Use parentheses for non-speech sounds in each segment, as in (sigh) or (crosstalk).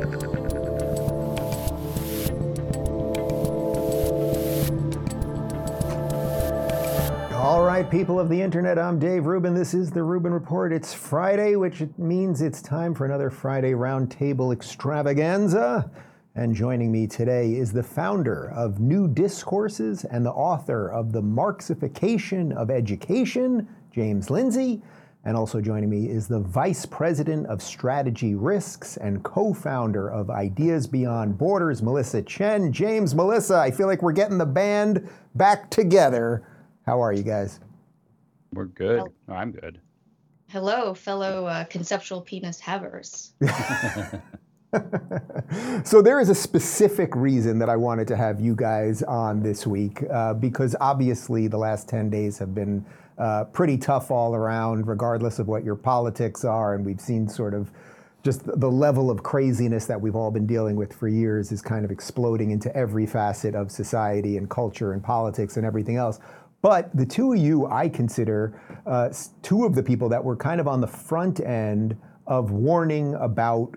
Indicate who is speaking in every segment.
Speaker 1: All right, people of the internet, I'm Dave Rubin. This is the Rubin Report. It's Friday, which means it's time for another Friday Roundtable extravaganza. And joining me today is the founder of New Discourses and the author of The Marxification of Education, James Lindsay. And also joining me is the Vice President of Strategy Risks and co founder of Ideas Beyond Borders, Melissa Chen. James, Melissa, I feel like we're getting the band back together. How are you guys?
Speaker 2: We're good. Oh, I'm good.
Speaker 3: Hello, fellow uh, conceptual penis havers. (laughs) (laughs)
Speaker 1: so there is a specific reason that I wanted to have you guys on this week uh, because obviously the last 10 days have been uh, pretty tough all around, regardless of what your politics are. And we've seen sort of just the level of craziness that we've all been dealing with for years is kind of exploding into every facet of society and culture and politics and everything else. But the two of you, I consider uh, two of the people that were kind of on the front end of warning about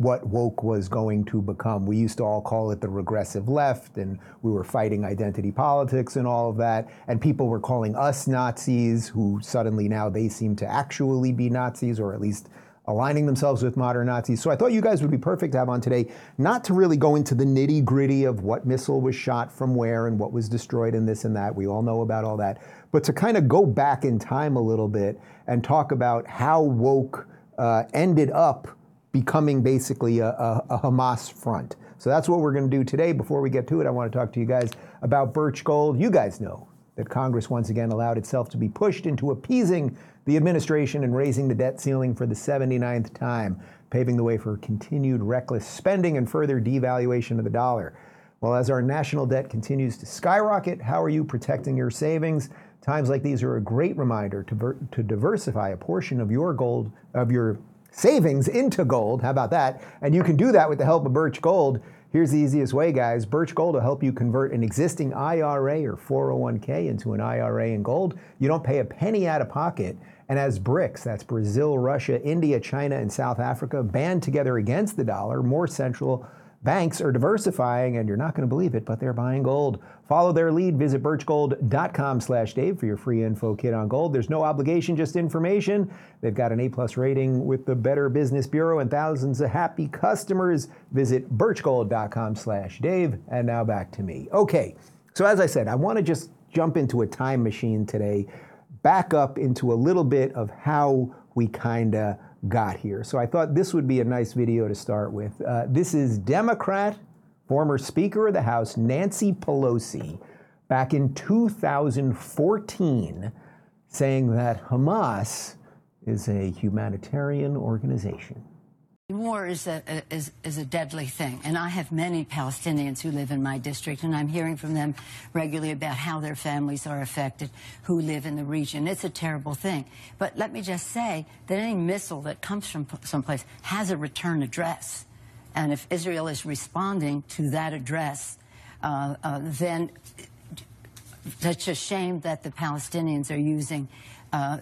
Speaker 1: what woke was going to become. We used to all call it the regressive left, and we were fighting identity politics and all of that. And people were calling us Nazis, who suddenly now they seem to actually be Nazis, or at least aligning themselves with modern Nazis. So I thought you guys would be perfect to have on today, not to really go into the nitty gritty of what missile was shot from where and what was destroyed and this and that. We all know about all that. But to kind of go back in time a little bit and talk about how woke uh, ended up becoming basically a, a, a Hamas front. So that's what we're going to do today. Before we get to it, I want to talk to you guys about Birch Gold. You guys know that Congress once again allowed itself to be pushed into appeasing the administration and raising the debt ceiling for the 79th time, paving the way for continued reckless spending and further devaluation of the dollar. Well, as our national debt continues to skyrocket, how are you protecting your savings? Times like these are a great reminder to, ver- to diversify a portion of your gold, of your savings into gold. How about that? And you can do that with the help of Birch Gold. Here's the easiest way, guys. Birch Gold will help you convert an existing IRA or 401k into an IRA in gold. You don't pay a penny out of pocket. And as BRICS, that's Brazil, Russia, India, China, and South Africa, band together against the dollar, more central Banks are diversifying, and you're not going to believe it, but they're buying gold. Follow their lead. Visit birchgold.com slash Dave for your free info kit on gold. There's no obligation, just information. They've got an A-plus rating with the Better Business Bureau and thousands of happy customers. Visit birchgold.com slash Dave. And now back to me. Okay, so as I said, I want to just jump into a time machine today, back up into a little bit of how we kind of got here. So I thought this would be a nice video to start with. Uh, this is Democrat, former Speaker of the House, Nancy Pelosi, back in 2014, saying that Hamas is a humanitarian organization.
Speaker 4: War is a, is, is a deadly thing. And I have many Palestinians who live in my district, and I'm hearing from them regularly about how their families are affected who live in the region. It's a terrible thing. But let me just say that any missile that comes from someplace has a return address. And if Israel is responding to that address, uh, uh, then it's a shame that the Palestinians are using, uh,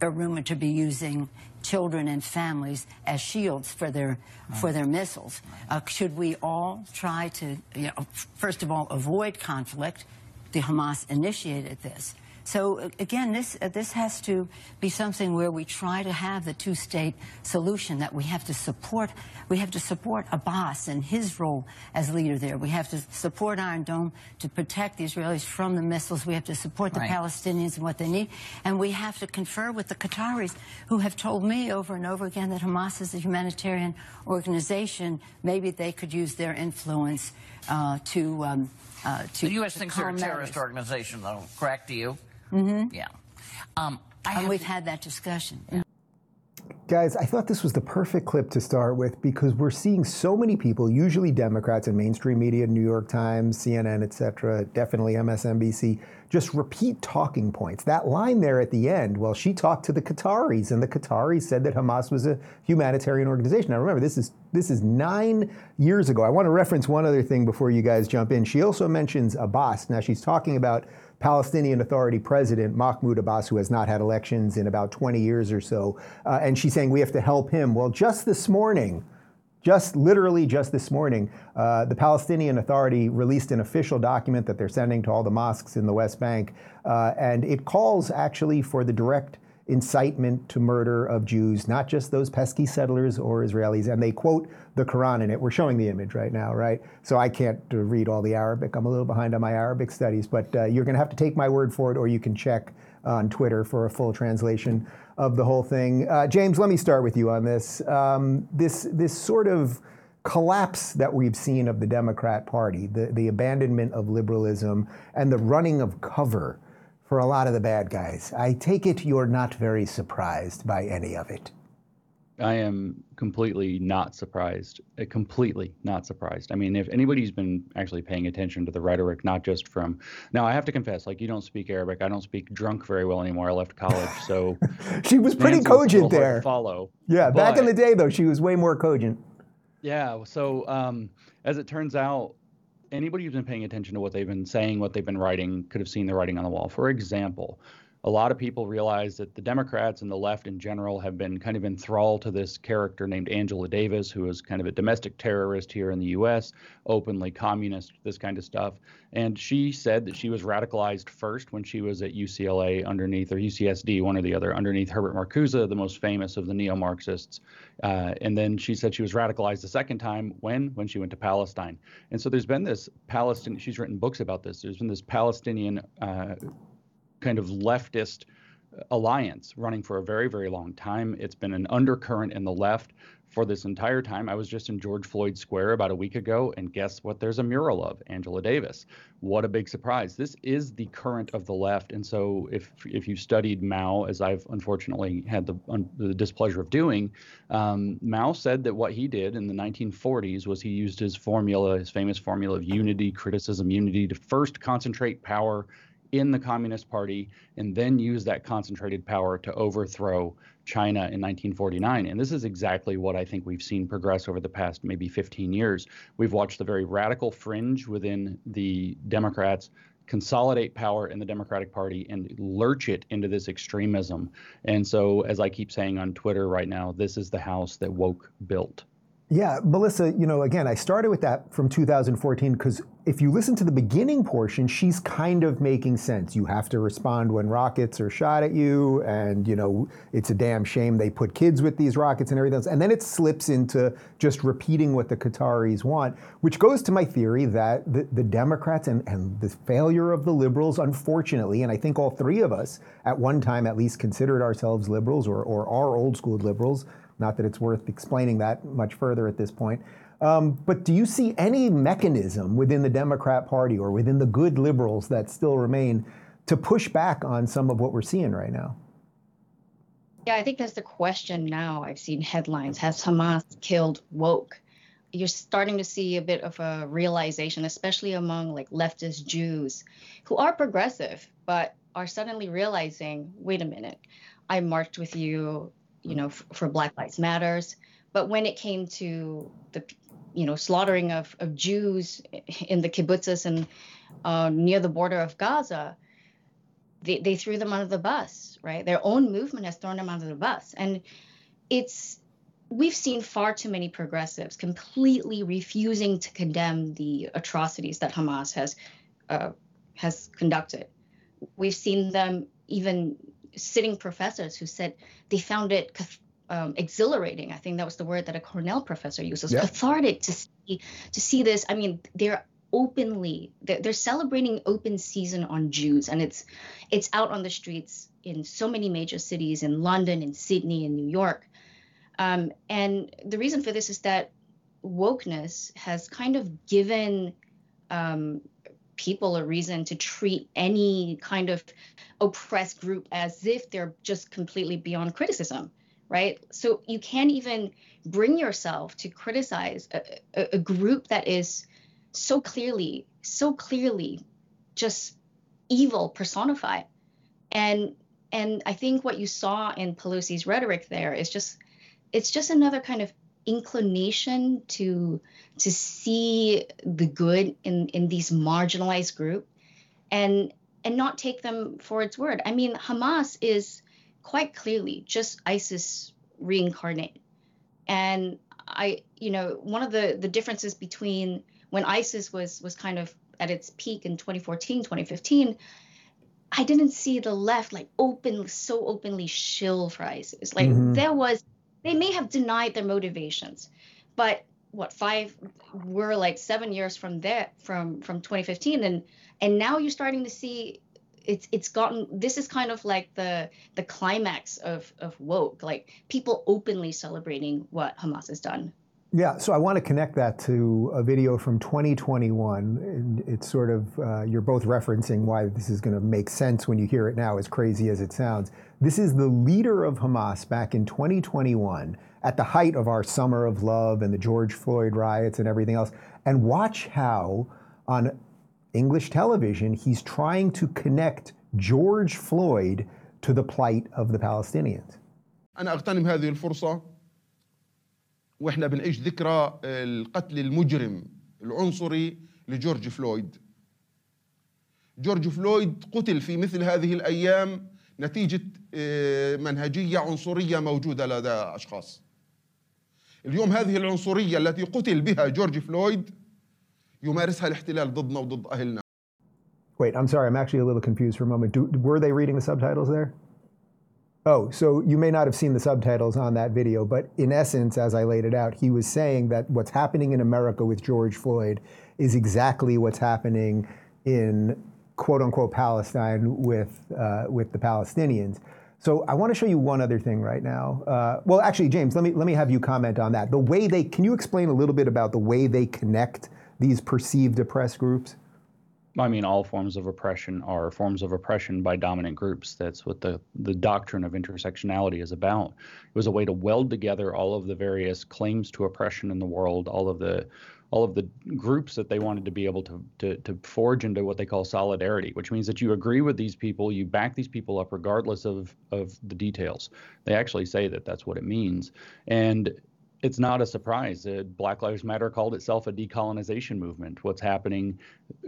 Speaker 4: are rumored to be using children and families as shields for their right. for their missiles. Uh, should we all try to, you know, first of all, avoid conflict? The Hamas initiated this. So again, this uh, this has to be something where we try to have the two-state solution. That we have to support. We have to support Abbas and his role as leader there. We have to support Iron Dome to protect the Israelis from the missiles. We have to support the right. Palestinians and what they need, and we have to confer with the Qataris, who have told me over and over again that Hamas is a humanitarian organization. Maybe they could use their influence uh, to. Um, uh, to
Speaker 5: the U.S. thinks they're a terrorist organization, though. Correct to you?
Speaker 4: Mm-hmm.
Speaker 5: Yeah.
Speaker 4: Um, and we've to... had that discussion. Yeah.
Speaker 1: Guys, I thought this was the perfect clip to start with because we're seeing so many people, usually Democrats and mainstream media, New York Times, CNN, et cetera, definitely MSNBC, just repeat talking points. That line there at the end, well, she talked to the Qataris, and the Qataris said that Hamas was a humanitarian organization. Now remember, this is this is nine years ago. I want to reference one other thing before you guys jump in. She also mentions Abbas. Now she's talking about Palestinian Authority president Mahmoud Abbas, who has not had elections in about 20 years or so. Uh, and she's saying we have to help him. Well, just this morning, just literally just this morning, uh, the Palestinian Authority released an official document that they're sending to all the mosques in the West Bank, uh, and it calls actually for the direct incitement to murder of Jews, not just those pesky settlers or Israelis. And they quote the Quran in it. We're showing the image right now, right? So I can't uh, read all the Arabic. I'm a little behind on my Arabic studies, but uh, you're going to have to take my word for it, or you can check on Twitter for a full translation of the whole thing. Uh, James, let me start with you on this. Um, this this sort of collapse that we've seen of the Democrat Party, the, the abandonment of liberalism, and the running of cover for a lot of the bad guys. I take it you're not very surprised by any of it.
Speaker 2: I am completely not surprised. Uh, completely not surprised. I mean, if anybody's been actually paying attention to the rhetoric, not just from now, I have to confess, like you don't speak Arabic. I don't speak drunk very well anymore. I left college, so (laughs)
Speaker 1: she was pretty cogent there.
Speaker 2: follow.
Speaker 1: Yeah, but, back in the day though, she was way more cogent.
Speaker 2: Yeah. So um, as it turns out, anybody who's been paying attention to what they've been saying, what they've been writing, could have seen the writing on the wall. For example, a lot of people realize that the Democrats and the left in general have been kind of enthralled to this character named Angela Davis, who is kind of a domestic terrorist here in the U.S., openly communist, this kind of stuff. And she said that she was radicalized first when she was at UCLA underneath, or UCSD, one or the other, underneath Herbert Marcuse, the most famous of the neo Marxists. Uh, and then she said she was radicalized the second time when? When she went to Palestine. And so there's been this Palestinian, she's written books about this, there's been this Palestinian. Uh, kind of leftist alliance running for a very, very long time. It's been an undercurrent in the left for this entire time. I was just in George Floyd Square about a week ago, and guess what? There's a mural of Angela Davis. What a big surprise! This is the current of the left, and so if if you studied Mao, as I've unfortunately had the, un, the displeasure of doing, um, Mao said that what he did in the 1940s was he used his formula, his famous formula of unity, criticism, unity, to first concentrate power in the Communist Party and then use that concentrated power to overthrow China in 1949. And this is exactly what I think we've seen progress over the past maybe 15 years. We've watched the very radical fringe within the Democrats consolidate power in the Democratic Party and lurch it into this extremism. And so, as I keep saying on Twitter right now, this is the house that woke built.
Speaker 1: Yeah, Melissa, you know, again, I started with that from 2014 because if you listen to the beginning portion, she's kind of making sense. You have to respond when rockets are shot at you, and, you know, it's a damn shame they put kids with these rockets and everything else. And then it slips into just repeating what the Qataris want, which goes to my theory that the, the Democrats and, and the failure of the liberals, unfortunately, and I think all three of us at one time at least considered ourselves liberals or, or are old school liberals not that it's worth explaining that much further at this point. Um, but do you see any mechanism within the Democrat Party or within the good liberals that still remain to push back on some of what we're seeing right now?
Speaker 3: Yeah, I think that's the question now. I've seen headlines Has Hamas killed woke? You're starting to see a bit of a realization, especially among like leftist Jews who are progressive, but are suddenly realizing wait a minute, I marched with you you know, f- for Black Lives Matters. But when it came to the, you know, slaughtering of, of Jews in the kibbutzes and uh, near the border of Gaza, they, they threw them under the bus, right? Their own movement has thrown them under the bus. And it's, we've seen far too many progressives completely refusing to condemn the atrocities that Hamas has uh, has conducted. We've seen them even sitting professors who said they found it um, exhilarating. I think that was the word that a Cornell professor uses. Yeah. Cathartic to see to see this. I mean, they're openly they're, they're celebrating open season on Jews, and it's it's out on the streets in so many major cities in London, in Sydney, in New York. Um, and the reason for this is that wokeness has kind of given um, people a reason to treat any kind of oppressed group as if they're just completely beyond criticism right? So you can't even bring yourself to criticize a, a, a group that is so clearly so clearly just evil personified. And and i think what you saw in pelosi's rhetoric there is just it's just another kind of inclination to to see the good in in these marginalized group and and not take them for its word. I mean, Hamas is quite clearly just ISIS reincarnate. And I, you know, one of the the differences between when ISIS was was kind of at its peak in 2014, 2015, I didn't see the left like open so openly shill for ISIS. Like mm-hmm. there was, they may have denied their motivations, but what five we're like seven years from there from from 2015 and and now you're starting to see it's it's gotten this is kind of like the the climax of of woke like people openly celebrating what hamas has done
Speaker 1: yeah, so I want to connect that to a video from 2021. And it's sort of, uh, you're both referencing why this is going to make sense when you hear it now, as crazy as it sounds. This is the leader of Hamas back in 2021, at the height of our summer of love and the George Floyd riots and everything else. And watch how on English television he's trying to connect George Floyd to the plight of the Palestinians.
Speaker 6: أنا أغتنم هذه الفرصة وإحنا بنعيش ذكرى القتل المجرم العنصري لجورج فلويد جورج فلويد قتل في مثل هذه الأيام نتيجة منهجية عنصرية موجودة لدى أشخاص اليوم هذه العنصرية التي قتل بها جورج فلويد يمارسها الاحتلال ضدنا وضد أهلنا
Speaker 1: Wait, I'm sorry, I'm actually a little confused for a moment. Do, were they reading the subtitles there? Oh, so you may not have seen the subtitles on that video, but in essence, as I laid it out, he was saying that what's happening in America with George Floyd is exactly what's happening in quote unquote Palestine with, uh, with the Palestinians. So I want to show you one other thing right now. Uh, well, actually, James, let me, let me have you comment on that. The way they, can you explain a little bit about the way they connect these perceived oppressed groups?
Speaker 2: I mean, all forms of oppression are forms of oppression by dominant groups. That's what the, the doctrine of intersectionality is about. It was a way to weld together all of the various claims to oppression in the world, all of the all of the groups that they wanted to be able to, to, to forge into what they call solidarity, which means that you agree with these people, you back these people up regardless of, of the details. They actually say that that's what it means. And it's not a surprise. Black Lives Matter called itself a decolonization movement. What's happening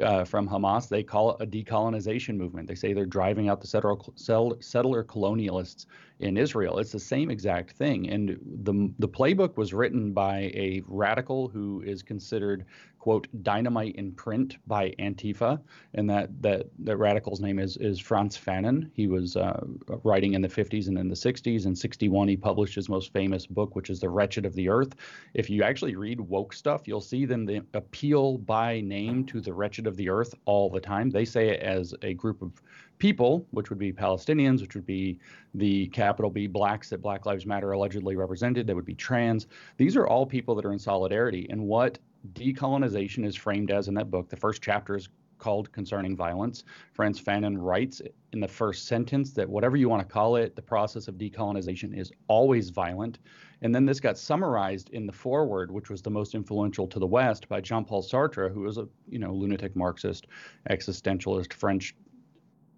Speaker 2: uh, from Hamas, they call it a decolonization movement. They say they're driving out the settler, colonialists in Israel. It's the same exact thing. And the, the playbook was written by a radical who is considered quote dynamite in print by Antifa, and that that that radical's name is is Frantz Fanon. He was uh, writing in the 50s and in the 60s. In 61, he published his most famous book, which is The Wretched of the Earth. If you actually read woke stuff, you'll see them they appeal by name to the wretched of the earth all the time. They say it as a group of people, which would be Palestinians, which would be the capital B blacks that Black Lives Matter allegedly represented, that would be trans. These are all people that are in solidarity. And what decolonization is framed as in that book. The first chapter is called Concerning Violence. Frantz Fanon writes in the first sentence that whatever you want to call it, the process of decolonization is always violent. And then this got summarized in the foreword, which was the most influential to the West by Jean-Paul Sartre, who was a you know lunatic Marxist, existentialist French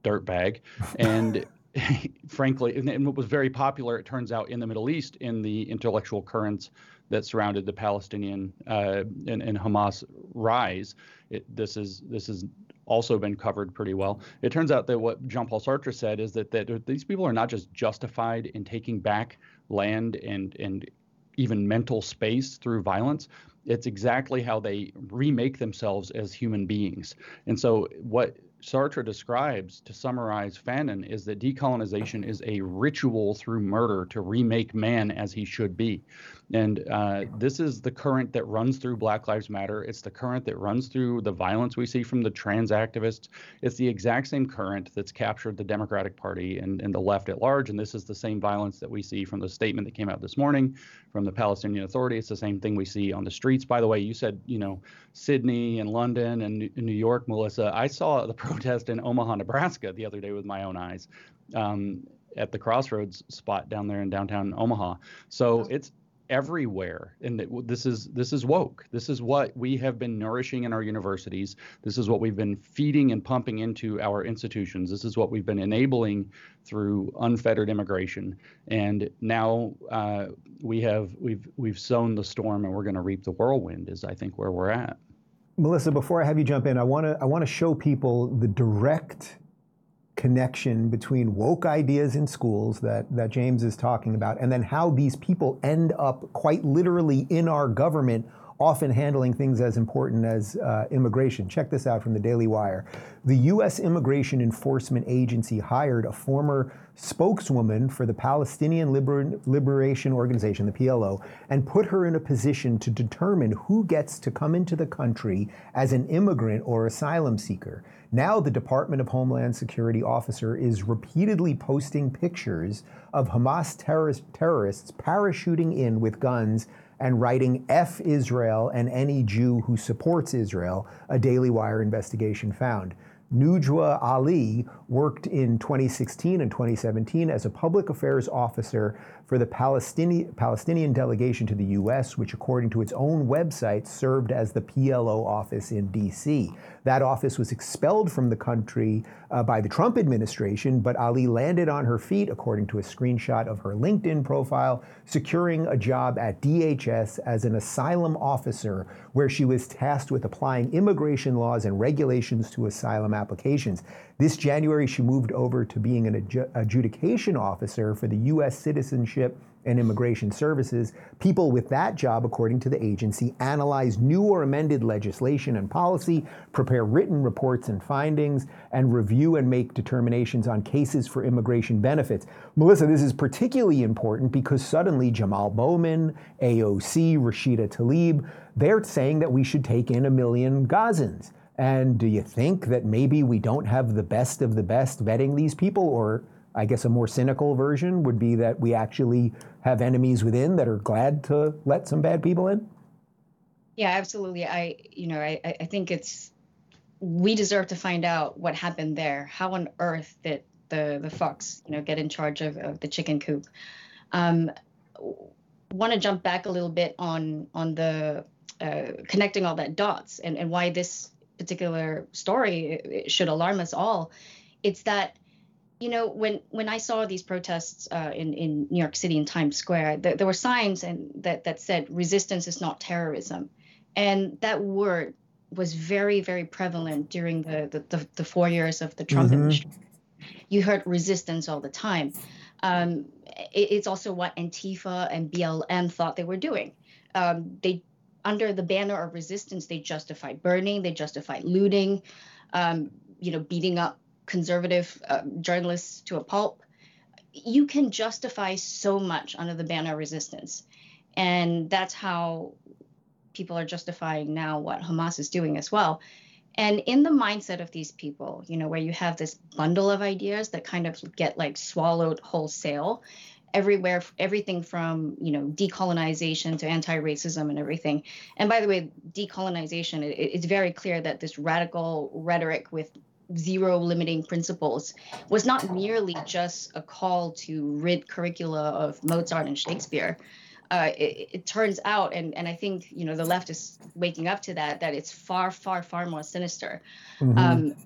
Speaker 2: dirtbag, (laughs) and (laughs) frankly, and it was very popular. It turns out in the Middle East in the intellectual currents that surrounded the Palestinian uh, and, and, Hamas rise. It, this is this has also been covered pretty well. It turns out that what Jean-Paul Sartre said is that that these people are not just justified in taking back land and and even mental space through violence. It's exactly how they remake themselves as human beings. And so what Sartre describes, to summarize Fanon, is that decolonization is a ritual through murder to remake man as he should be. And uh, this is the current that runs through Black Lives Matter. It's the current that runs through the violence we see from the trans activists. It's the exact same current that's captured the Democratic Party and, and the left at large. And this is the same violence that we see from the statement that came out this morning from the Palestinian Authority. It's the same thing we see on the streets. By the way, you said, you know, Sydney and London and New York, Melissa. I saw the (laughs) protest in Omaha, Nebraska the other day with my own eyes. Um, at the crossroads spot down there in downtown Omaha. So it's everywhere. And this is this is woke. This is what we have been nourishing in our universities. This is what we've been feeding and pumping into our institutions. This is what we've been enabling through unfettered immigration. And now uh, we have we've we've sown the storm and we're going to reap the whirlwind is i think where we're at.
Speaker 1: Melissa before i have you jump in i want to i want to show people the direct connection between woke ideas in schools that, that James is talking about, and then how these people end up quite literally in our government often handling things as important as uh, immigration. Check this out from the Daily Wire. The U.S. Immigration Enforcement Agency hired a former spokeswoman for the Palestinian Liber- Liberation Organization, the PLO, and put her in a position to determine who gets to come into the country as an immigrant or asylum seeker. Now, the Department of Homeland Security officer is repeatedly posting pictures of Hamas terrorist, terrorists parachuting in with guns and writing F Israel and any Jew who supports Israel, a Daily Wire investigation found. Nejwa Ali worked in 2016 and 2017 as a public affairs officer for the Palestinian, Palestinian delegation to the U.S., which, according to its own website, served as the PLO office in D.C. That office was expelled from the country uh, by the Trump administration, but Ali landed on her feet, according to a screenshot of her LinkedIn profile, securing a job at DHS as an asylum officer, where she was tasked with applying immigration laws and regulations to asylum applications. This January, she moved over to being an adjudication officer for the U.S. Citizenship and Immigration Services. People with that job, according to the agency, analyze new or amended legislation and policy, prepare written reports and findings, and review and make determinations on cases for immigration benefits. Melissa, this is particularly important because suddenly Jamal Bowman, AOC, Rashida Tlaib, they're saying that we should take in a million Gazans. And do you think that maybe we don't have the best of the best vetting these people? Or I guess a more cynical version would be that we actually have enemies within that are glad to let some bad people in?
Speaker 3: Yeah, absolutely. I, you know, I, I think it's, we deserve to find out what happened there. How on earth did the, the fox, you know, get in charge of, of the chicken coop? Um, want to jump back a little bit on, on the, uh, connecting all that dots and, and why this particular story should alarm us all. It's that you know when when I saw these protests uh, in in New York City in Times Square, th- there were signs and that that said resistance is not terrorism, and that word was very very prevalent during the the, the, the four years of the Trump mm-hmm. administration. You heard resistance all the time. Um, it, it's also what Antifa and BLM thought they were doing. Um, they under the banner of resistance, they justified burning, they justified looting, um, you know, beating up conservative uh, journalists to a pulp. You can justify so much under the banner of resistance. And that's how people are justifying now what Hamas is doing as well. And in the mindset of these people, you know, where you have this bundle of ideas that kind of get like swallowed wholesale, everywhere everything from you know decolonization to anti-racism and everything and by the way decolonization it, it's very clear that this radical rhetoric with zero limiting principles was not merely just a call to rid curricula of mozart and shakespeare uh, it, it, turns out, and, and I think you know the left is waking up to that, that it's far, far, far more sinister. Mm-hmm. Um,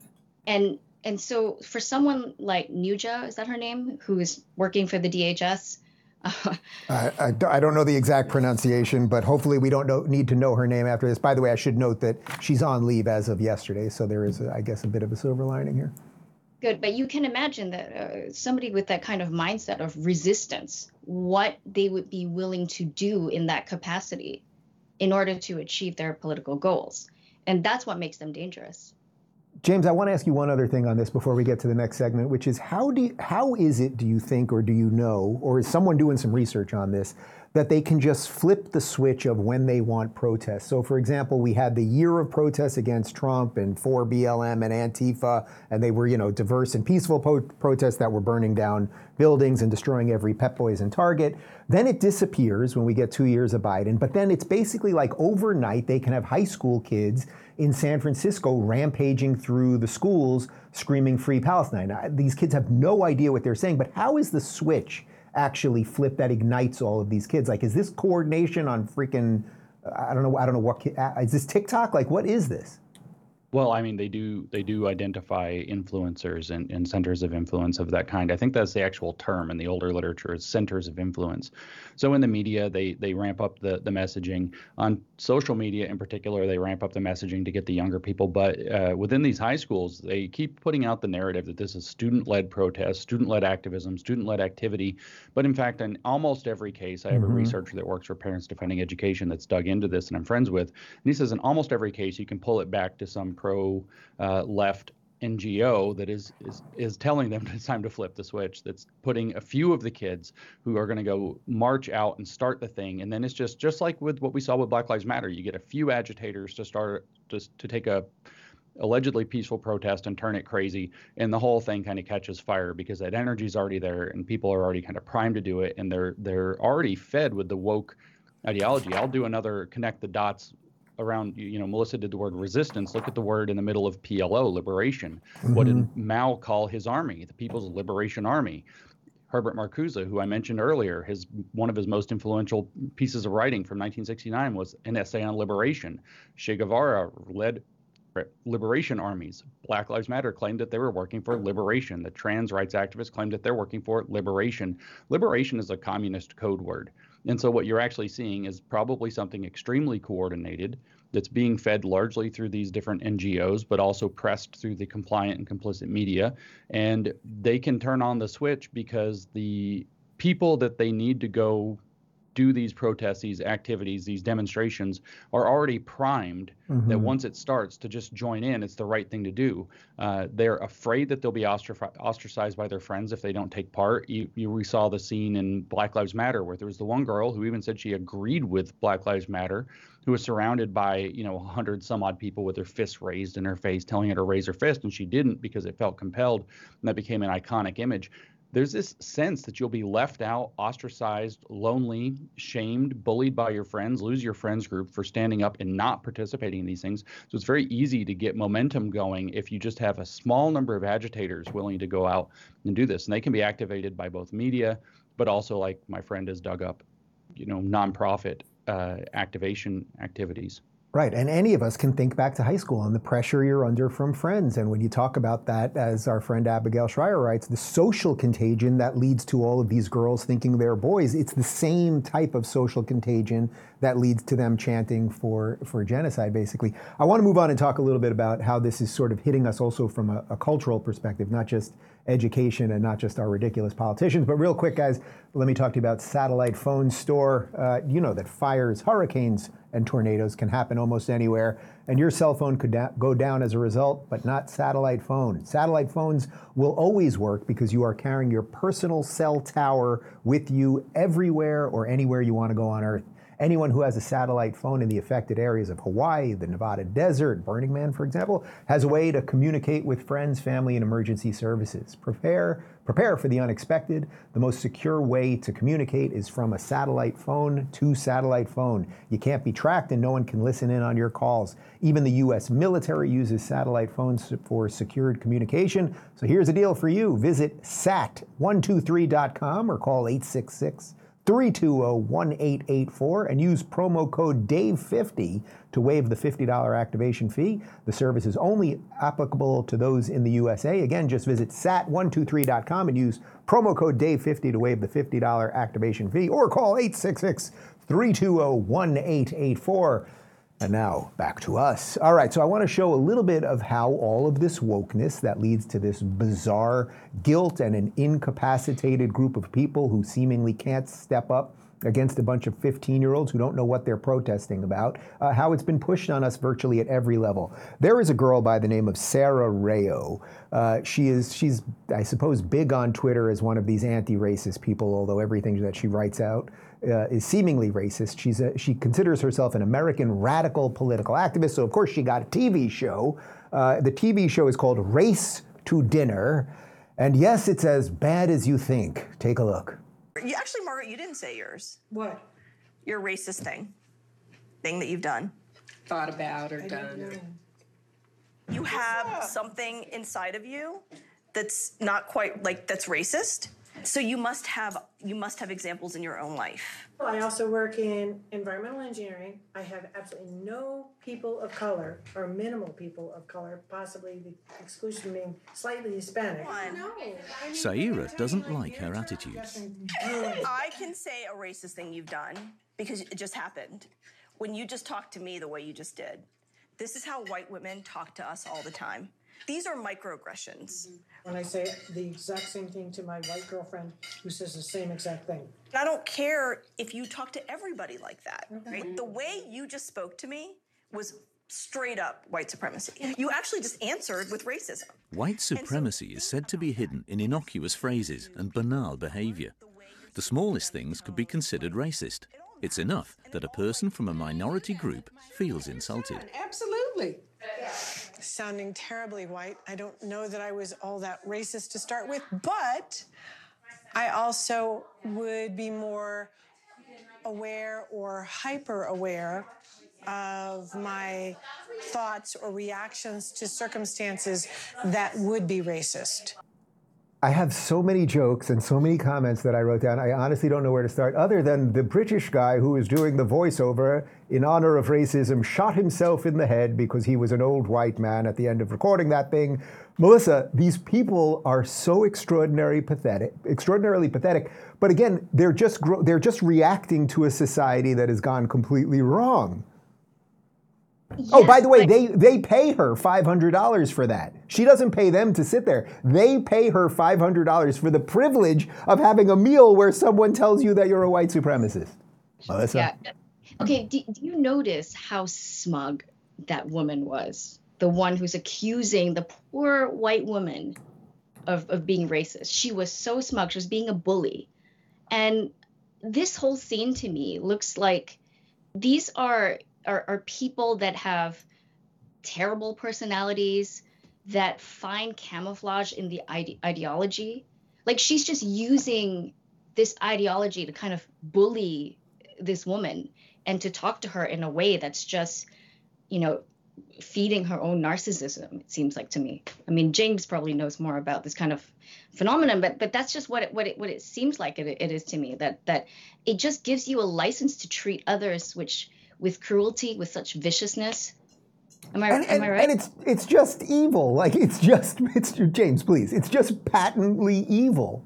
Speaker 3: and and so for someone like Nuja, is that her name, who is working for the DHS? (laughs)
Speaker 1: I, I, I, don't know the exact pronunciation, but hopefully we don't know, need to know her name after this. By the way, I should note that she's on leave as of yesterday, so there is, a, I guess, a bit of a silver lining here.
Speaker 3: Good, but you can imagine that uh, somebody with that kind of mindset of resistance, what they would be willing to do in that capacity in order to achieve their political goals. And that's what makes them dangerous.
Speaker 1: James, I want to ask you one other thing on this before we get to the next segment, which is how do you, how is it do you think or do you know or is someone doing some research on this that they can just flip the switch of when they want protests. So, for example, we had the year of protests against Trump and for BLM and Antifa, and they were, you know, diverse and peaceful po- protests that were burning down buildings and destroying every Pep Boys and Target. Then it disappears when we get two years of Biden. But then it's basically like overnight they can have high school kids in San Francisco rampaging through the schools screaming free Palestine. These kids have no idea what they're saying, but how is the switch actually flip that ignites all of these kids? Like, is this coordination on freaking? I don't know. I don't know what is this TikTok? Like, what is this?
Speaker 2: Well, I mean, they do they do identify influencers and, and centers of influence of that kind. I think that's the actual term in the older literature is centers of influence. So in the media, they they ramp up the the messaging on social media in particular. They ramp up the messaging to get the younger people. But uh, within these high schools, they keep putting out the narrative that this is student-led protest, student-led activism, student-led activity. But in fact, in almost every case, I have mm-hmm. a researcher that works for Parents Defending Education that's dug into this, and I'm friends with, and he says in almost every case, you can pull it back to some pro uh, left NGO that is is is telling them (laughs) it's time to flip the switch. That's putting a few of the kids who are going to go march out and start the thing, and then it's just just like with what we saw with Black Lives Matter. You get a few agitators to start just to take a allegedly peaceful protest and turn it crazy, and the whole thing kind of catches fire because that energy is already there, and people are already kind of primed to do it, and they're they're already fed with the woke ideology. I'll do another connect the dots around you know melissa did the word resistance. Look at the word in the middle of plo liberation. Mm-hmm. what did mm-hmm. mao call his army? The people's liberation army. Herbert marcuse who i mentioned earlier his one of his most influential pieces of writing from 1969 was an essay on liberation. Che guevara led liberation armies. Black lives matter claimed that they were working for liberation. The trans rights activists claimed that they're working for liberation. Liberation is a communist code word and so what you're actually seeing is probably something extremely coordinated that's being fed largely through these different NGOs, but also pressed through the compliant and complicit media. And they can turn on the switch because the people that they need to go do these protests, these activities, these demonstrations are already primed mm-hmm. that once it starts to just join in, it's the right thing to do. Uh, they're afraid that they'll be ostracized by their friends if they don't take part. You, you, we saw the scene in Black Lives Matter where there was the one girl who even said she agreed with Black Lives Matter, who was surrounded by you know 100 some odd people with their fists raised in her face, telling her to raise her fist, and she didn't because it felt compelled, and that became an iconic image there's this sense that you'll be left out, ostracized, lonely, shamed, bullied by your friends, lose your friends group for standing up and not participating in these things. So it's very easy to get momentum going if you just have a small number of agitators willing to go out and do this. And they can be activated by both media, but also, like my friend has dug up, you know, nonprofit uh, activation activities.
Speaker 1: Right. And any of us can think back to high school and the pressure you're under from friends. And when you talk about that, as our friend Abigail Shrier writes, the social contagion that leads to all of these girls thinking they're boys, it's the same type of social contagion that leads to them chanting for, for genocide, basically. I want to move on and talk a little bit about how this is sort of hitting us also from a, a cultural perspective, not just education and not just our ridiculous politicians. But real quick, guys, let me talk to you about Satellite Phone Store. Uh, you know that fires, hurricanes, and tornadoes can happen almost anywhere, and your cell phone could da- go down as a result, but not satellite phone. Satellite phones will always work because you are carrying your personal cell tower with you everywhere or anywhere you want to go on Earth. Anyone who has a satellite phone in the affected areas of Hawaii, the Nevada desert, Burning Man, for example, has a way to communicate with friends, family, and emergency services. Prepare, prepare for the unexpected. The most secure way to communicate is from a satellite phone to satellite phone. You can't be tracked and no one can listen in on your calls. Even the US military uses satellite phones for secured communication. So here's a deal for you. Visit sat123.com or call 866 320-1884 and use promo code DAVE50 to waive the $50 activation fee. The service is only applicable to those in the USA. Again, just visit sat123.com and use promo code DAVE50 to waive the $50 activation fee or call 866 320 1884. And now back to us. All right, so I want to show a little bit of how all of this wokeness that leads to this bizarre guilt and an incapacitated group of people who seemingly can't step up against a bunch of 15 year olds who don't know what they're protesting about, uh, how it's been pushed on us virtually at every level. There is a girl by the name of Saira Rao. Uh, she is, she's, I suppose, big on Twitter as one of these anti racist people, although everything that she writes out uh, is seemingly racist. She's a, she considers herself an American radical political activist. So, of course, she got a TV show. Uh, the TV show is called Race to Dinner. And yes, it's as bad as you think. Take a look.
Speaker 7: You actually, Margaret, you didn't say yours.
Speaker 8: What?
Speaker 7: Your racist thing, thing that you've done.
Speaker 8: Thought about or done.
Speaker 7: You have something inside of you that's not quite like that's racist So you must have you must have examples in your own life.
Speaker 9: Well, I also work in environmental engineering. I have absolutely no people of color or minimal people of color, possibly the exclusion being slightly Hispanic.
Speaker 7: No.
Speaker 10: Saira doesn't like her attitudes.
Speaker 7: I can say a racist thing you've done because it just happened. When you just talked to me the way you just did. This is how white women talk to us all the time. These are microaggressions. Mm-hmm.
Speaker 9: When I say the exact same thing to my white girlfriend who says the same exact thing.
Speaker 7: I don't care if you talk to everybody like that, right? The way you just spoke to me was straight up white supremacy. You actually just answered with racism.
Speaker 10: White supremacy is said to be hidden in innocuous phrases and banal behaviour. The smallest things could be considered racist. It's enough that a person from a minority group feels insulted.
Speaker 8: Absolutely.
Speaker 9: Sounding terribly white. I don't know that I was all that racist to start with, but I also would be more aware or hyper aware of my thoughts or reactions to circumstances that would be racist.
Speaker 1: I have so many jokes and so many comments that I wrote down. I honestly don't know where to start, other than the British guy who is doing the voiceover in honor of racism shot himself in the head because he was an old white man at the end of recording that thing. Melissa, these people are so extraordinarily pathetic, extraordinarily pathetic. But again, they're just they're just reacting to a society that has gone completely wrong. Yes, oh, by the way, they, they pay her $500 for that. She doesn't pay them to sit there. They pay her $500 for the privilege of having a meal where someone tells you that you're a white supremacist. Melissa?
Speaker 3: Yeah. Okay, do, do you notice how smug that woman was? The one who's accusing the poor white woman of, of being racist. She was so smug. She was being a bully. And this whole scene to me looks like these are are, are people that have terrible personalities that find camouflage in the ide- ideology. Like she's just using this ideology to kind of bully this woman and to talk to her in a way that's just, you know, feeding her own narcissism. It seems like to me. I mean, James probably knows more about this kind of phenomenon, but but that's just what it what it what it seems like it, it is to me. That that it just gives you a license to treat others, which with cruelty, with such viciousness. Am I,
Speaker 1: and,
Speaker 3: am I right?
Speaker 1: And it's it's just evil. Like it's just (laughs) it's James, please. It's just patently evil.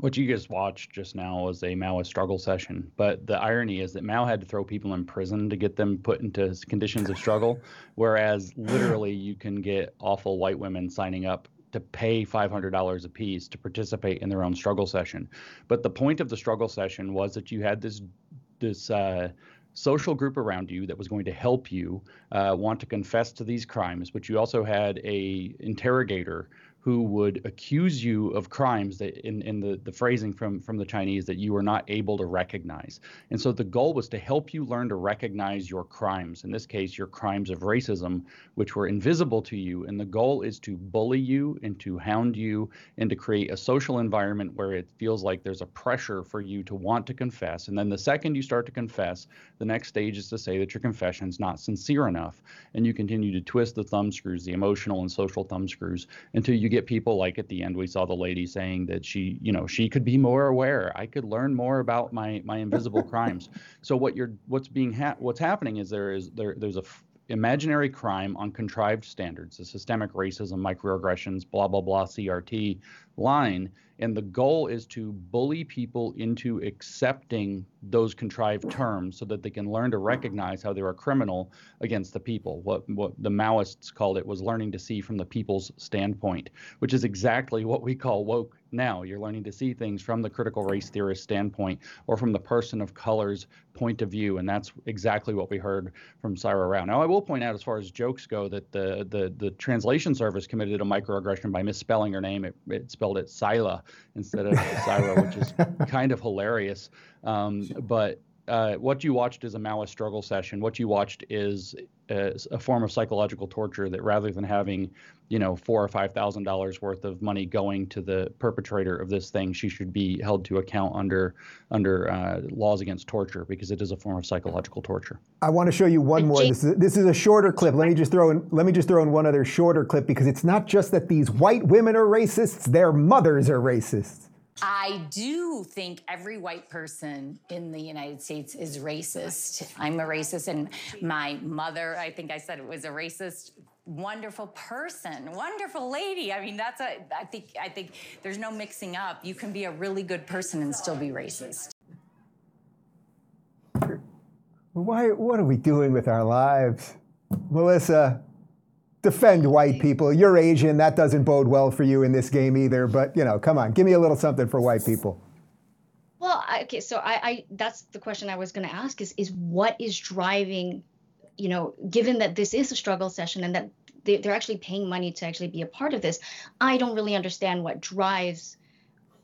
Speaker 2: What you just watched just now was a Maoist struggle session. But the irony is that Mao had to throw people in prison to get them put into conditions of struggle, (laughs) whereas literally you can get awful white women signing up to pay $500 a piece to participate in their own struggle session. But the point of the struggle session was that you had this this uh, social group around you that was going to help you uh, want to confess to these crimes, but you also had a interrogator who would accuse you of crimes that in, in the, the phrasing from, from the Chinese that you were not able to recognize. And so the goal was to help you learn to recognize your crimes, in this case, your crimes of racism, which were invisible to you. And the goal is to bully you and to hound you and to create a social environment where it feels like there's a pressure for you to want to confess. And then the second you start to confess, the next stage is to say that your confession is not sincere enough. And you continue to twist the thumb screws, the emotional and social thumb screws, until you get get people like at the end we saw the lady saying that she you know she could be more aware. I could learn more about my my invisible (laughs) crimes. So what you're what's being ha- what's happening is there is there there's a f- imaginary crime on contrived standards the systemic racism microaggressions blah blah blah crt line and the goal is to bully people into accepting those contrived terms so that they can learn to recognize how they're a criminal against the people. What, what the Maoists called it was learning to see from the people's standpoint, which is exactly what we call woke now. You're learning to see things from the critical race theorist standpoint or from the person of color's point of view. And that's exactly what we heard from Saira Rao. Now, I will point out, as far as jokes go, that the, the, the translation service committed a microaggression by misspelling her name. It, it spelled it Sila instead of Saira, which is (laughs) kind of hilarious. Um, but uh, what you watched is a Maoist struggle session. What you watched is a, a form of psychological torture that rather than having, you know, four or five thousand dollars worth of money going to the perpetrator of this thing, she should be held to account under under uh, laws against torture because it is a form of psychological torture.
Speaker 1: I want to show you one more. This is, this is a shorter clip. Let me just throw in let me just throw in one other shorter clip because it's not just that these white women are racists; their mothers are racists.
Speaker 11: I do think every white person in the United States is racist. I'm a racist, and my mother, I think I said it was a racist. Wonderful person, wonderful lady. I mean, that's a. I think. I think there's no mixing up. You can be a really good person and still be racist.
Speaker 1: Why? What are we doing with our lives, Melissa? Defend white people. You're Asian. That doesn't bode well for you in this game either. But you know, come on, give me a little something for white people.
Speaker 3: Well, okay, so I, I that's the question I was going to ask is is what is driving, you know, given that this is a struggle session and that they, they're actually paying money to actually be a part of this, I don't really understand what drives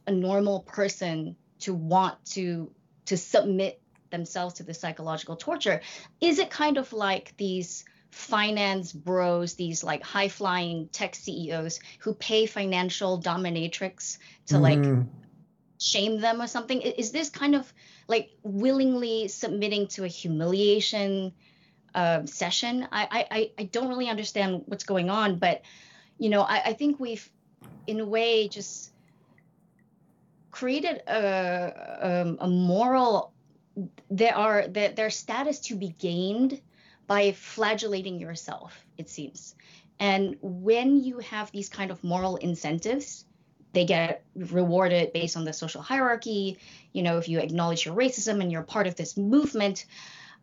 Speaker 3: a normal person to want to to submit themselves to the psychological torture. Is it kind of like these finance bros, these like high flying tech CEOs who pay financial dominatrix to mm. like shame them or something? Is this kind of like willingly submitting to a humiliation uh, session? I, I, I don't really understand what's going on, but you know, I, I think we've in a way just created a, a, um, a moral there are that their status to be gained by flagellating yourself, it seems. And when you have these kind of moral incentives, they get rewarded based on the social hierarchy. You know, if you acknowledge your racism and you're part of this movement,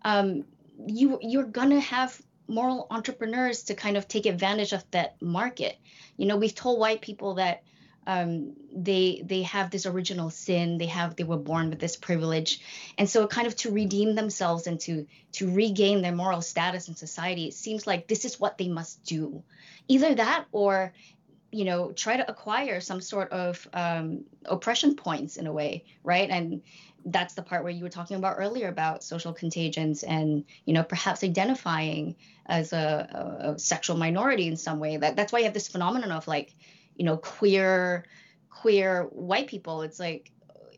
Speaker 3: um, you you're gonna have moral entrepreneurs to kind of take advantage of that market. You know, we've told white people that um, they they have this original sin. They have they were born with this privilege. And so kind of to redeem themselves and to to regain their moral status in society it seems like this is what they must do. Either that or you know try to acquire some sort of um, oppression points in a way right? And that's the part where you were talking about earlier about social contagions and you know perhaps identifying as a, a, a sexual minority in some way. That that's why you have this phenomenon of like you know queer queer white people it's like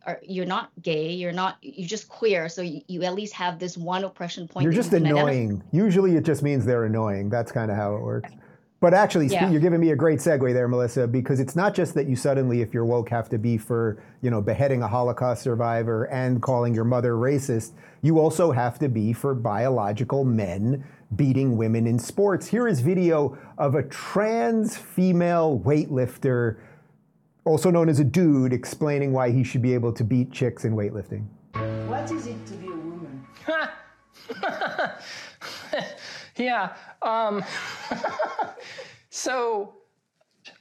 Speaker 3: are, you're not gay you're not you're just queer so you, you at least have this one oppression point
Speaker 1: you're just you annoying identify. usually it just means they're annoying that's kind of how it works but actually, yeah. you're giving me a great segue there, Melissa, because it's not just that you suddenly, if you're woke, have to be for you know beheading a Holocaust survivor and calling your mother racist. You also have to be for biological men beating women in sports. Here is video of a trans female weightlifter, also known as a dude, explaining why he should be able to beat chicks in weightlifting.
Speaker 12: What is it to be a woman? (laughs)
Speaker 13: yeah. Um, (laughs) so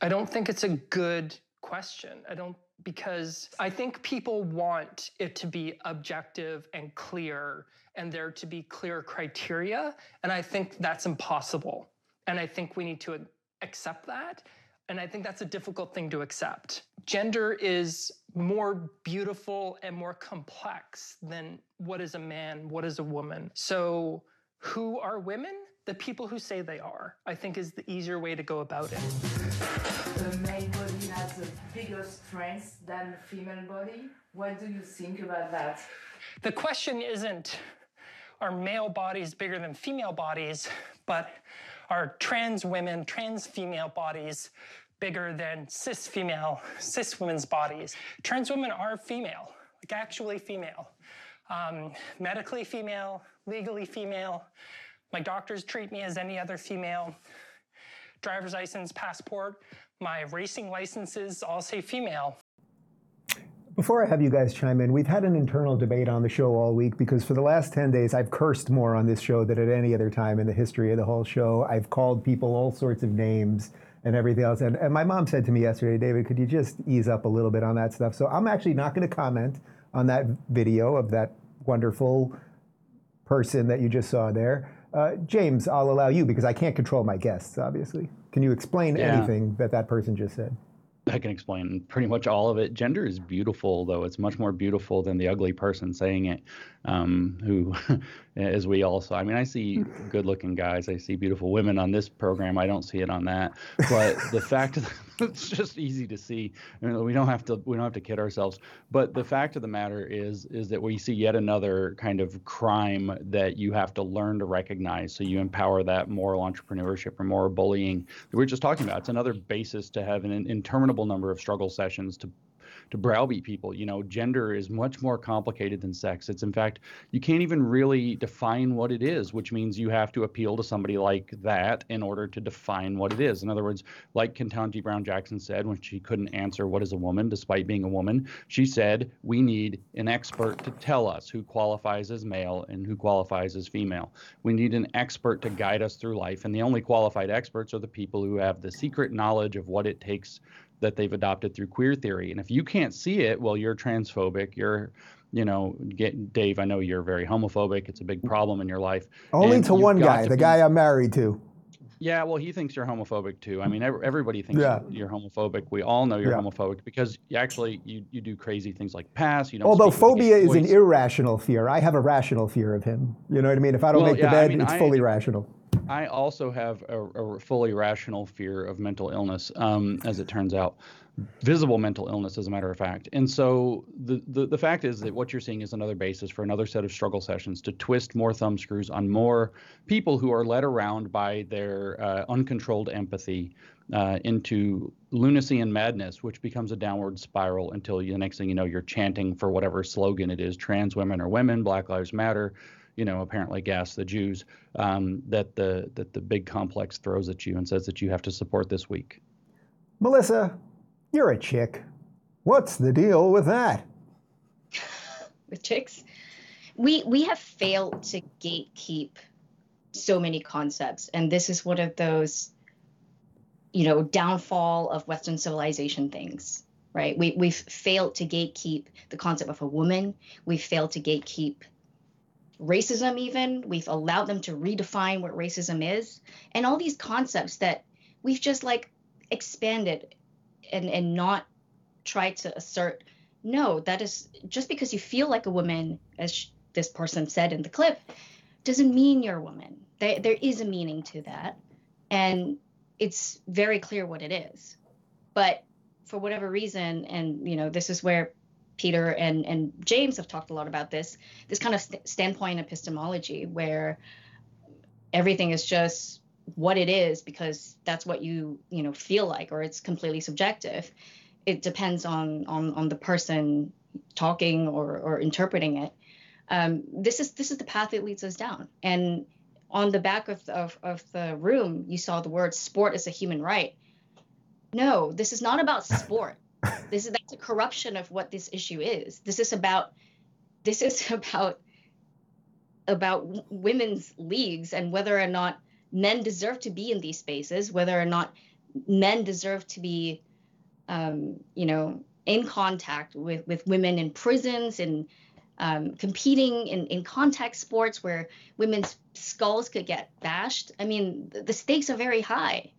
Speaker 13: I don't think it's a good question. I don't because I think people want it to be objective and clear and there to be clear criteria. And I think that's impossible. And I think we need to accept that. And I think that's a difficult thing to accept. Gender is more beautiful and more complex than what is a man, what is a woman. So, who are women? The people who say they are, I think, is the easier way to go about it.
Speaker 12: The male body has a bigger strength than the female body. What do you think about that?
Speaker 13: The question isn't are male bodies bigger than female bodies, but are trans women, trans female bodies bigger than cis female, cis women's bodies? Trans women are female, like actually female, um, medically female, legally female. My doctors treat me as any other female. Driver's license, passport, my racing licenses all say female.
Speaker 1: Before I have you guys chime in, we've had an internal debate on the show all week because for the last 10 days, I've cursed more on this show than at any other time in the history of the whole show. I've called people all sorts of names and everything else. And, and my mom said to me yesterday, David, could you just ease up a little bit on that stuff? So I'm actually not going to comment on that video of that wonderful person that you just saw there. Uh, James, I'll allow you because I can't control my guests, obviously. Can you explain yeah. anything that that person just said?
Speaker 2: I can explain pretty much all of it. Gender is beautiful, though. It's much more beautiful than the ugly person saying it, um, who, (laughs) as we all saw. I mean, I see good looking guys, I see beautiful women on this program. I don't see it on that. But the fact (laughs) that (laughs) it's just easy to see. I mean, we don't have to we don't have to kid ourselves. But the fact of the matter is is that we see yet another kind of crime that you have to learn to recognize. So you empower that moral entrepreneurship or moral bullying that we are just talking about. It's another basis to have an interminable number of struggle sessions to to browbeat people. You know, gender is much more complicated than sex. It's in fact you can't even really define what it is, which means you have to appeal to somebody like that in order to define what it is. In other words, like Ketanji Brown Jackson said when she couldn't answer what is a woman despite being a woman, she said we need an expert to tell us who qualifies as male and who qualifies as female. We need an expert to guide us through life, and the only qualified experts are the people who have the secret knowledge of what it takes that they've adopted through queer theory. And if you can't see it, well, you're transphobic. You're, you know, get, Dave. I know you're very homophobic. It's a big problem in your life.
Speaker 1: Only and to one guy, to the be, guy I'm married to.
Speaker 2: Yeah, well, he thinks you're homophobic too. I mean, everybody thinks yeah. you're homophobic. We all know you're yeah. homophobic because you actually you, you do crazy things like pass. You don't.
Speaker 1: Although phobia is an irrational fear, I have a rational fear of him. You know what I mean? If I don't well, make yeah, the bed, I mean, it's I, fully rational.
Speaker 2: I also have a, a, fully rational fear of mental illness, um, as it turns out visible mental illness, as a matter of fact. And so the, the, the fact is that what you're seeing is another basis for another set of struggle sessions to twist more thumb screws on more people who are led around by their uh, uncontrolled empathy uh, into lunacy and madness, which becomes a downward spiral until the next thing you know, you're chanting for whatever slogan it is: trans women are women, Black Lives Matter. You know, apparently gas the Jews. Um, that the that the big complex throws at you and says that you have to support this week.
Speaker 1: Melissa, you're a chick. What's the deal with that?
Speaker 3: with chicks? We we have failed to gatekeep so many concepts and this is one of those you know downfall of western civilization things right we, we've failed to gatekeep the concept of a woman we've failed to gatekeep racism even we've allowed them to redefine what racism is. And all these concepts that we've just like expanded and and not try to assert. No that is just because you feel like a woman as sh- this person said in the clip doesn't mean you're a woman. There, there is a meaning to that. And it's very clear what it is. But for whatever reason and you know this is where peter and and james have talked a lot about this this kind of st- standpoint epistemology where everything is just what it is because that's what you you know feel like or it's completely subjective. It depends on on on the person talking or or interpreting it. Um, this is this is the path that leads us down. And on the back of, of of the room you saw the word sport is a human right. No this is not about sport this is that's a corruption of what this issue is this is about this is (laughs) about about women's leagues and whether or not men deserve to be in these spaces, whether or not men deserve to be, um, you know, in contact with, with women in prisons and um, competing in, in contact sports where women's skulls could get bashed. I mean, the stakes are very high.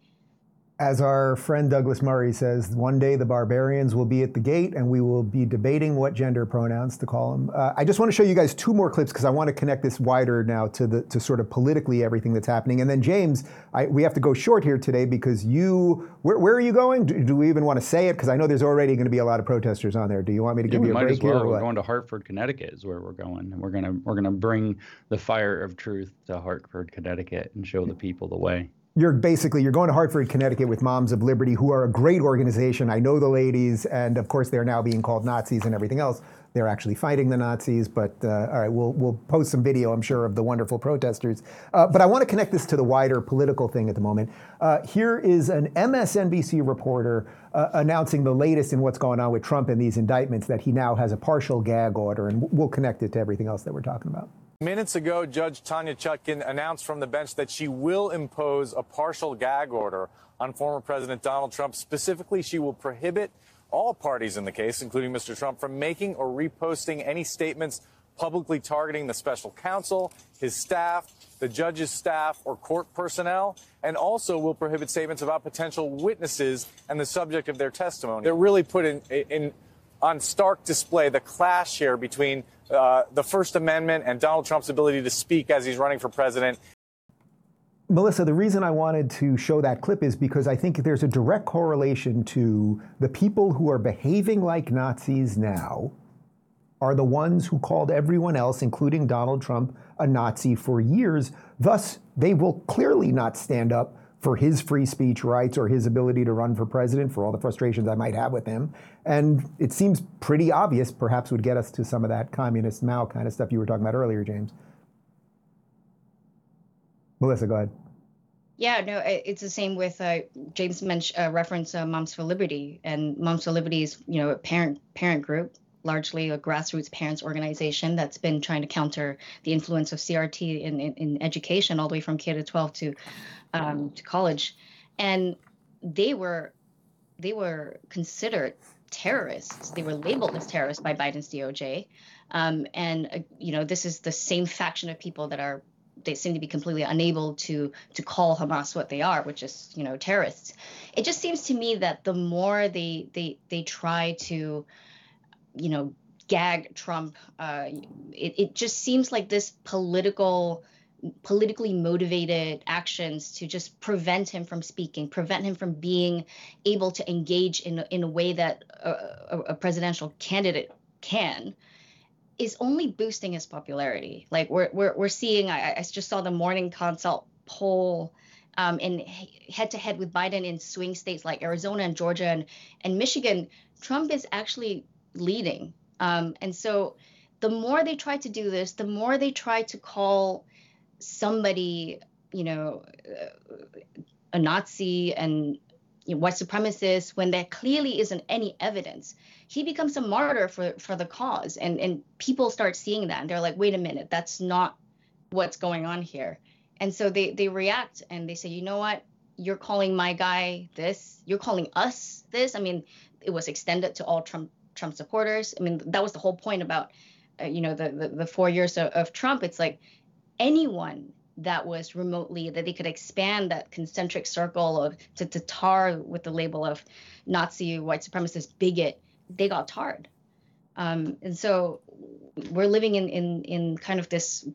Speaker 1: As our friend Douglas Murray says, one day the barbarians will be at the gate and we will be debating what gender pronouns to call them. Uh, I just want to show you guys two more clips because I want to connect this wider now to the to sort of politically everything that's happening. And then James, I, we have to go short here today because you, where, where are you going? Do, do, we even want to say it? Because I know there's already going to be a lot of protesters on there. Do you want me to
Speaker 2: yeah,
Speaker 1: give you a
Speaker 2: might
Speaker 1: break
Speaker 2: as well.
Speaker 1: here?
Speaker 2: We're going to Hartford, Connecticut is where we're going. And we're gonna we're gonna bring the fire of truth to Hartford, Connecticut, and show the people the way
Speaker 1: you're basically you're going to Hartford, Connecticut with Moms of Liberty, who are a great organization. I know the ladies, and of course they're now being called Nazis and everything else. They're actually fighting the Nazis, but uh, all right, we'll we'll post some video, I'm sure, of the wonderful protesters. Uh, but I want to connect this to the wider political thing at the moment. Uh, here is an MSNBC reporter uh, announcing the latest in what's going on with Trump and these indictments that he now has a partial gag order, and we'll connect it to everything else that we're talking about.
Speaker 14: Minutes ago, Judge Tanya Chutkan announced from the bench that she will impose a partial gag order on former President Donald Trump. Specifically, she will prohibit all parties in the case, including Mr. Trump, from making or reposting any statements publicly targeting the special counsel, his staff, the judge's staff, or court personnel, and also will prohibit statements about potential witnesses and the subject of their testimony. It really put in, in on stark display the clash here between uh, the First Amendment and Donald Trump's ability to speak as he's running for president.
Speaker 1: Melissa, the reason I wanted to show that clip is because I think there's a direct correlation to the people who are behaving like Nazis now are the ones who called everyone else, including Donald Trump, a Nazi for years. Thus, they will clearly not stand up for his free speech rights or his ability to run for president for all the frustrations I might have with him. And it seems pretty obvious, perhaps would get us to some of that communist Mao kind of stuff you were talking about earlier, James. Melissa, go ahead.
Speaker 3: Yeah, no, it's the same with uh, James mentioned uh, reference uh, Moms for Liberty, and Moms for Liberty is you know a parent parent group, largely a grassroots parents organization that's been trying to counter the influence of CRT in, in, in education all the way from K to 12 to um, to college, and they were they were considered terrorists. They were labeled as terrorists by Biden's DOJ, um, and uh, you know this is the same faction of people that are they seem to be completely unable to to call Hamas what they are, which is you know terrorists. It just seems to me that the more they they they try to, you know, gag Trump, uh, it it just seems like this political politically motivated actions to just prevent him from speaking, prevent him from being able to engage in in a way that a, a, presidential candidate can is only boosting his popularity. Like we're we're we're seeing. I, I just saw the morning consult poll. Um, in head to head with Biden in swing states like Arizona and Georgia and, and Michigan, Trump is actually leading. Um, and so the more they try to do this, the more they try to call somebody, you know, a Nazi and you know, white supremacist when there clearly isn't any evidence, he becomes a martyr for for the cause, and and people start seeing that, and they're like, wait a minute, that's not what's going on here, and so they they react and they say, you know what, you're calling my guy this, you're calling us this. I mean, it was extended to all Trump Trump supporters. I mean, that was the whole point about, uh, you know, the, the the four years of, of Trump. It's like anyone that was remotely that they could expand that concentric circle of to, to tar with the label of Nazi white supremacist bigot, they got tarred. Um, and so we're living in, in in kind of this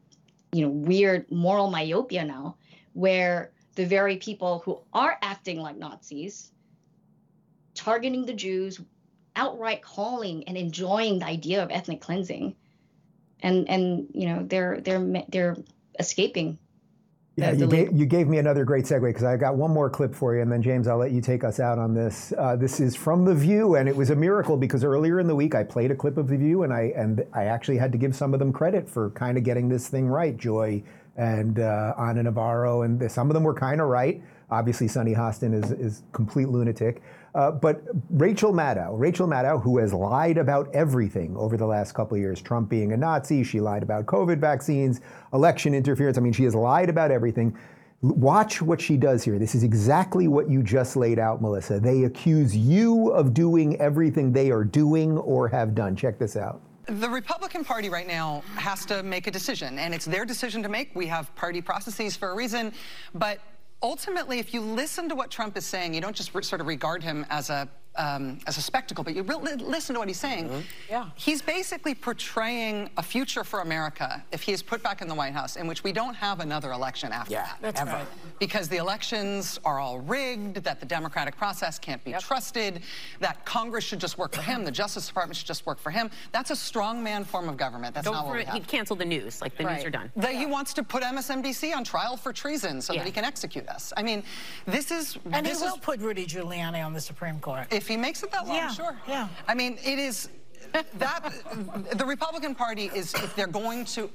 Speaker 3: you know weird moral myopia now where the very people who are acting like Nazis targeting the Jews outright calling and enjoying the idea of ethnic cleansing and and you know they're they're they're escaping.
Speaker 1: Yeah, you gave, you gave me another great segue because I got one more clip for you, and then James, I'll let you take us out on this. Uh, this is from The View, and it was a miracle because earlier in the week I played a clip of The View, and I and I actually had to give some of them credit for kind of getting this thing right. Joy and uh, Ana Navarro, and some of them were kind of right. Obviously, Sunny Hostin is is complete lunatic. Uh, but Rachel Maddow, Rachel Maddow, who has lied about everything over the last couple of years, Trump being a Nazi, she lied about COVID vaccines, election interference. I mean, she has lied about everything. Watch what she does here. This is exactly what you just laid out, Melissa. They accuse you of doing everything they are doing or have done. Check this out.
Speaker 15: The Republican Party right now has to make a decision, and it's their decision to make. We have party processes for a reason, but ultimately, if you listen to what Trump is saying, you don't just sort of regard him as a um, as a spectacle, but you really listen to what he's saying. Mm -hmm. Yeah. He's basically portraying a future for America if he is put back in the White House in which we don't have another election after
Speaker 5: yeah,
Speaker 15: that.
Speaker 5: That's
Speaker 15: ever.
Speaker 5: Right.
Speaker 15: Because the elections are all rigged, that the democratic process can't be yep. trusted, that Congress should just work for him, the Justice Department should just work for him. That's a strongman form of government. That's
Speaker 16: don't
Speaker 15: not what we have.
Speaker 16: He'd cancel the news, like the right. news are done.
Speaker 15: That yeah. he wants to put MSNBC on trial for treason so yeah. that he can execute us. I mean, this is...
Speaker 17: And
Speaker 15: this
Speaker 17: he will put Rudy Giuliani on the Supreme Court.
Speaker 15: If he makes it that long,
Speaker 17: yeah.
Speaker 15: sure.
Speaker 17: Yeah.
Speaker 15: I mean, it is that the Republican Party is if they're going to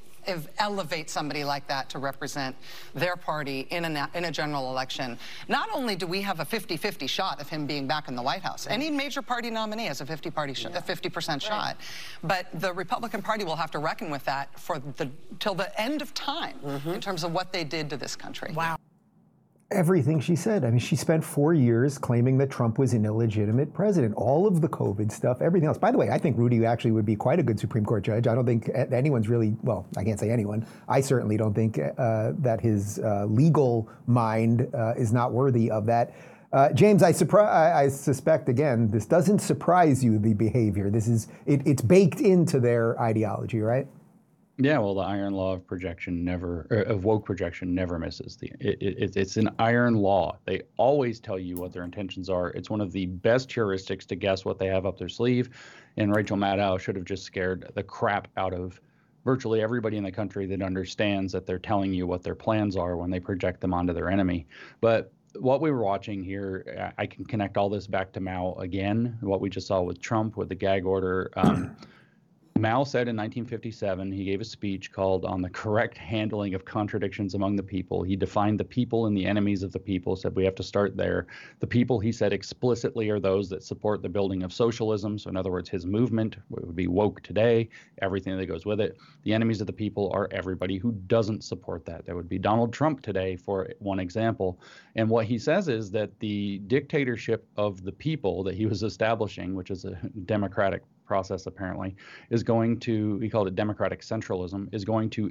Speaker 15: elevate somebody like that to represent their party in a, in a general election. Not only do we have a 50-50 shot of him being back in the White House, any major party nominee has a 50 party yeah. a 50% right. shot, but the Republican Party will have to reckon with that for the till the end of time mm -hmm. in terms of what they did to this country.
Speaker 17: Wow
Speaker 1: everything she said. I mean, she spent four years claiming that Trump was an illegitimate president. All of the COVID stuff, everything else. By the way, I think Rudy actually would be quite a good Supreme Court judge. I don't think anyone's really, well, I can't say anyone. I certainly don't think uh, that his uh, legal mind uh, is not worthy of that. Uh, James, I, I, suspect again, this doesn't surprise you. The behavior. This is it, it's baked into their ideology, right?
Speaker 2: Yeah, well, the iron law of projection never, of woke projection never misses. The it, it, it's an iron law. They always tell you what their intentions are. It's one of the best heuristics to guess what they have up their sleeve. And Rachel Maddow should have just scared the crap out of virtually everybody in the country that understands that they're telling you what their plans are when they project them onto their enemy. But what we were watching here, I can connect all this back to Mao again. What we just saw with Trump with the gag order. Um, Mao said in 1957, he gave a speech called On the Correct Handling of Contradictions Among the People. He defined the people and the enemies of the people, said we have to start there. The people, he said explicitly, are those that support the building of socialism. So, in other words, his movement would be woke today, everything that goes with it. The enemies of the people are everybody who doesn't support that. That would be Donald Trump today, for one example. And what he says is that the dictatorship of the people that he was establishing, which is a democratic process apparently is going to he called it democratic centralism is going to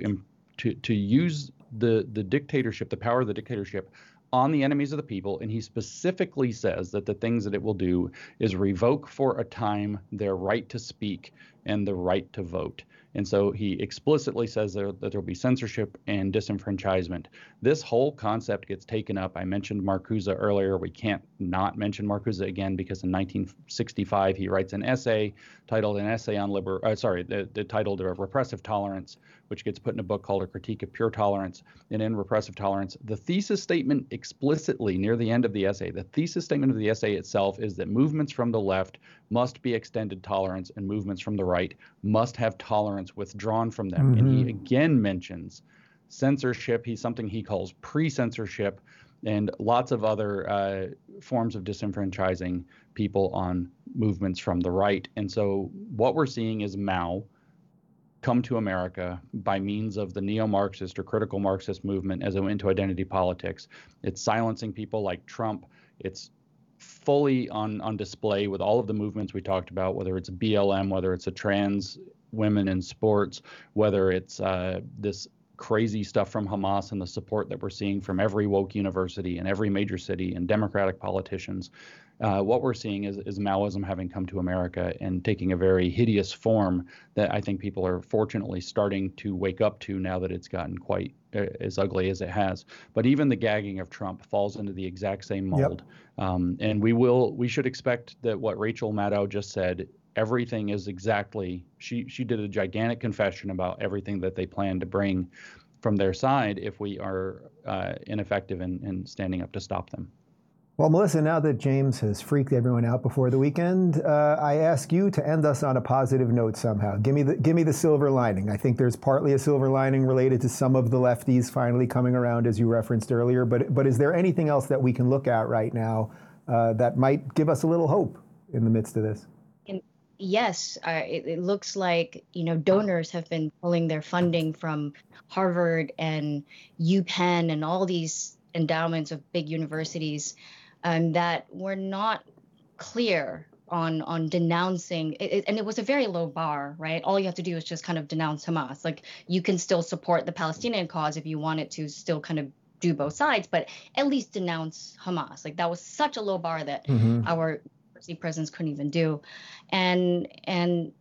Speaker 2: to to use the the dictatorship the power of the dictatorship on the enemies of the people. And he specifically says that the things that it will do is revoke for a time their right to speak and the right to vote and so he explicitly says there, that there will be censorship and disenfranchisement. This whole concept gets taken up. I mentioned Marcuse earlier. We can't not mention Marcuse again because in 1965 he writes an essay titled "An Essay on Liber," uh, sorry, the, the titled "Repressive Tolerance," which gets put in a book called A Critique of Pure Tolerance. And in Repressive Tolerance, the thesis statement explicitly near the end of the essay, the thesis statement of the essay itself is that movements from the left must be extended tolerance and movements from the right must have tolerance withdrawn from them. Mm-hmm. And he mm-hmm. again mentions censorship. He's something he calls pre censorship and lots of other uh, forms of disenfranchising people on movements from the right. And so what we're seeing is Mao come to America by means of the neo-Marxist or critical Marxist movement as it went into identity politics. It's silencing people like Trump. It's fully on on display with all of the movements we talked about, whether it's BLM, whether it's a trans women in sports, whether it's uh, this crazy stuff from Hamas and the support that we're seeing from every woke university and every major city and Democratic politicians. Uh, what we're seeing is, is Maoism having come to America and taking a very hideous form that I think people are fortunately starting to wake up to now that it's gotten quite uh, as ugly as it has. But even the gagging of Trump falls into the exact same mold. Yep. Um, and we will, we should expect that what Rachel Maddow just said everything is exactly she she did a gigantic confession about everything that they plan to bring from their side if we are uh, ineffective in, in standing up to stop them.
Speaker 1: Well, Melissa, now that James has freaked everyone out before the weekend, uh, I ask you to end us on a positive note somehow. Give me the give me the silver lining. I think there's partly a silver lining related to some of the lefties finally coming around, as you referenced earlier. But but is there anything else that we can look at right now uh, that might give us a little hope in the midst of this?
Speaker 3: Yes, uh, it, it, looks like you know donors have been pulling their funding from Harvard and UPenn and all these endowments of big universities, um, that were not clear on on denouncing it, and it was a very low bar right? All you have to do is just kind of denounce hamas. Like you can still support the palestinian cause if you wanted to still kind of do both sides but at least denounce hamas. Like that was such a low bar that mm-hmm. our presidents couldn't even do. And and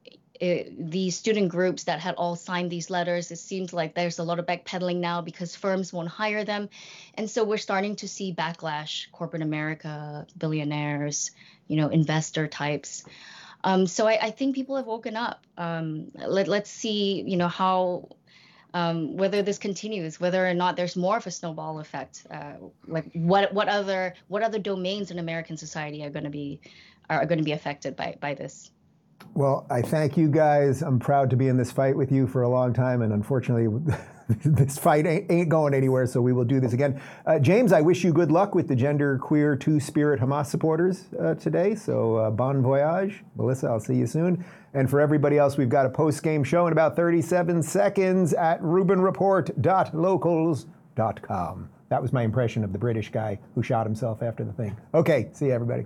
Speaker 3: it, the student groups that had all signed these letters, it seems like there's a lot of backpedaling now because firms won't hire them. And so we're starting to see backlash, corporate America, billionaires, you know, investor types. Um, so I, I, think people have woken up. Um, let, let's see, you know, how um, whether this continues, whether or not there's more of a snowball effect. Uh, like what what other what other domains in American society are going to be are going to be affected by, by this.
Speaker 1: Well, I thank you guys. I'm proud to be in this fight with you for a long time, and unfortunately, (laughs) this fight ain't, going anywhere, so we will do this again. Uh, James, I wish you good luck with the gender queer two spirit Hamas supporters uh, today, so uh, bon voyage. Melissa, I'll see you soon. And for everybody else, we've got a post game show in about 37 seconds at rubinreport.locals.com. That was my impression of the British guy who shot himself after the thing. Okay, see you, everybody.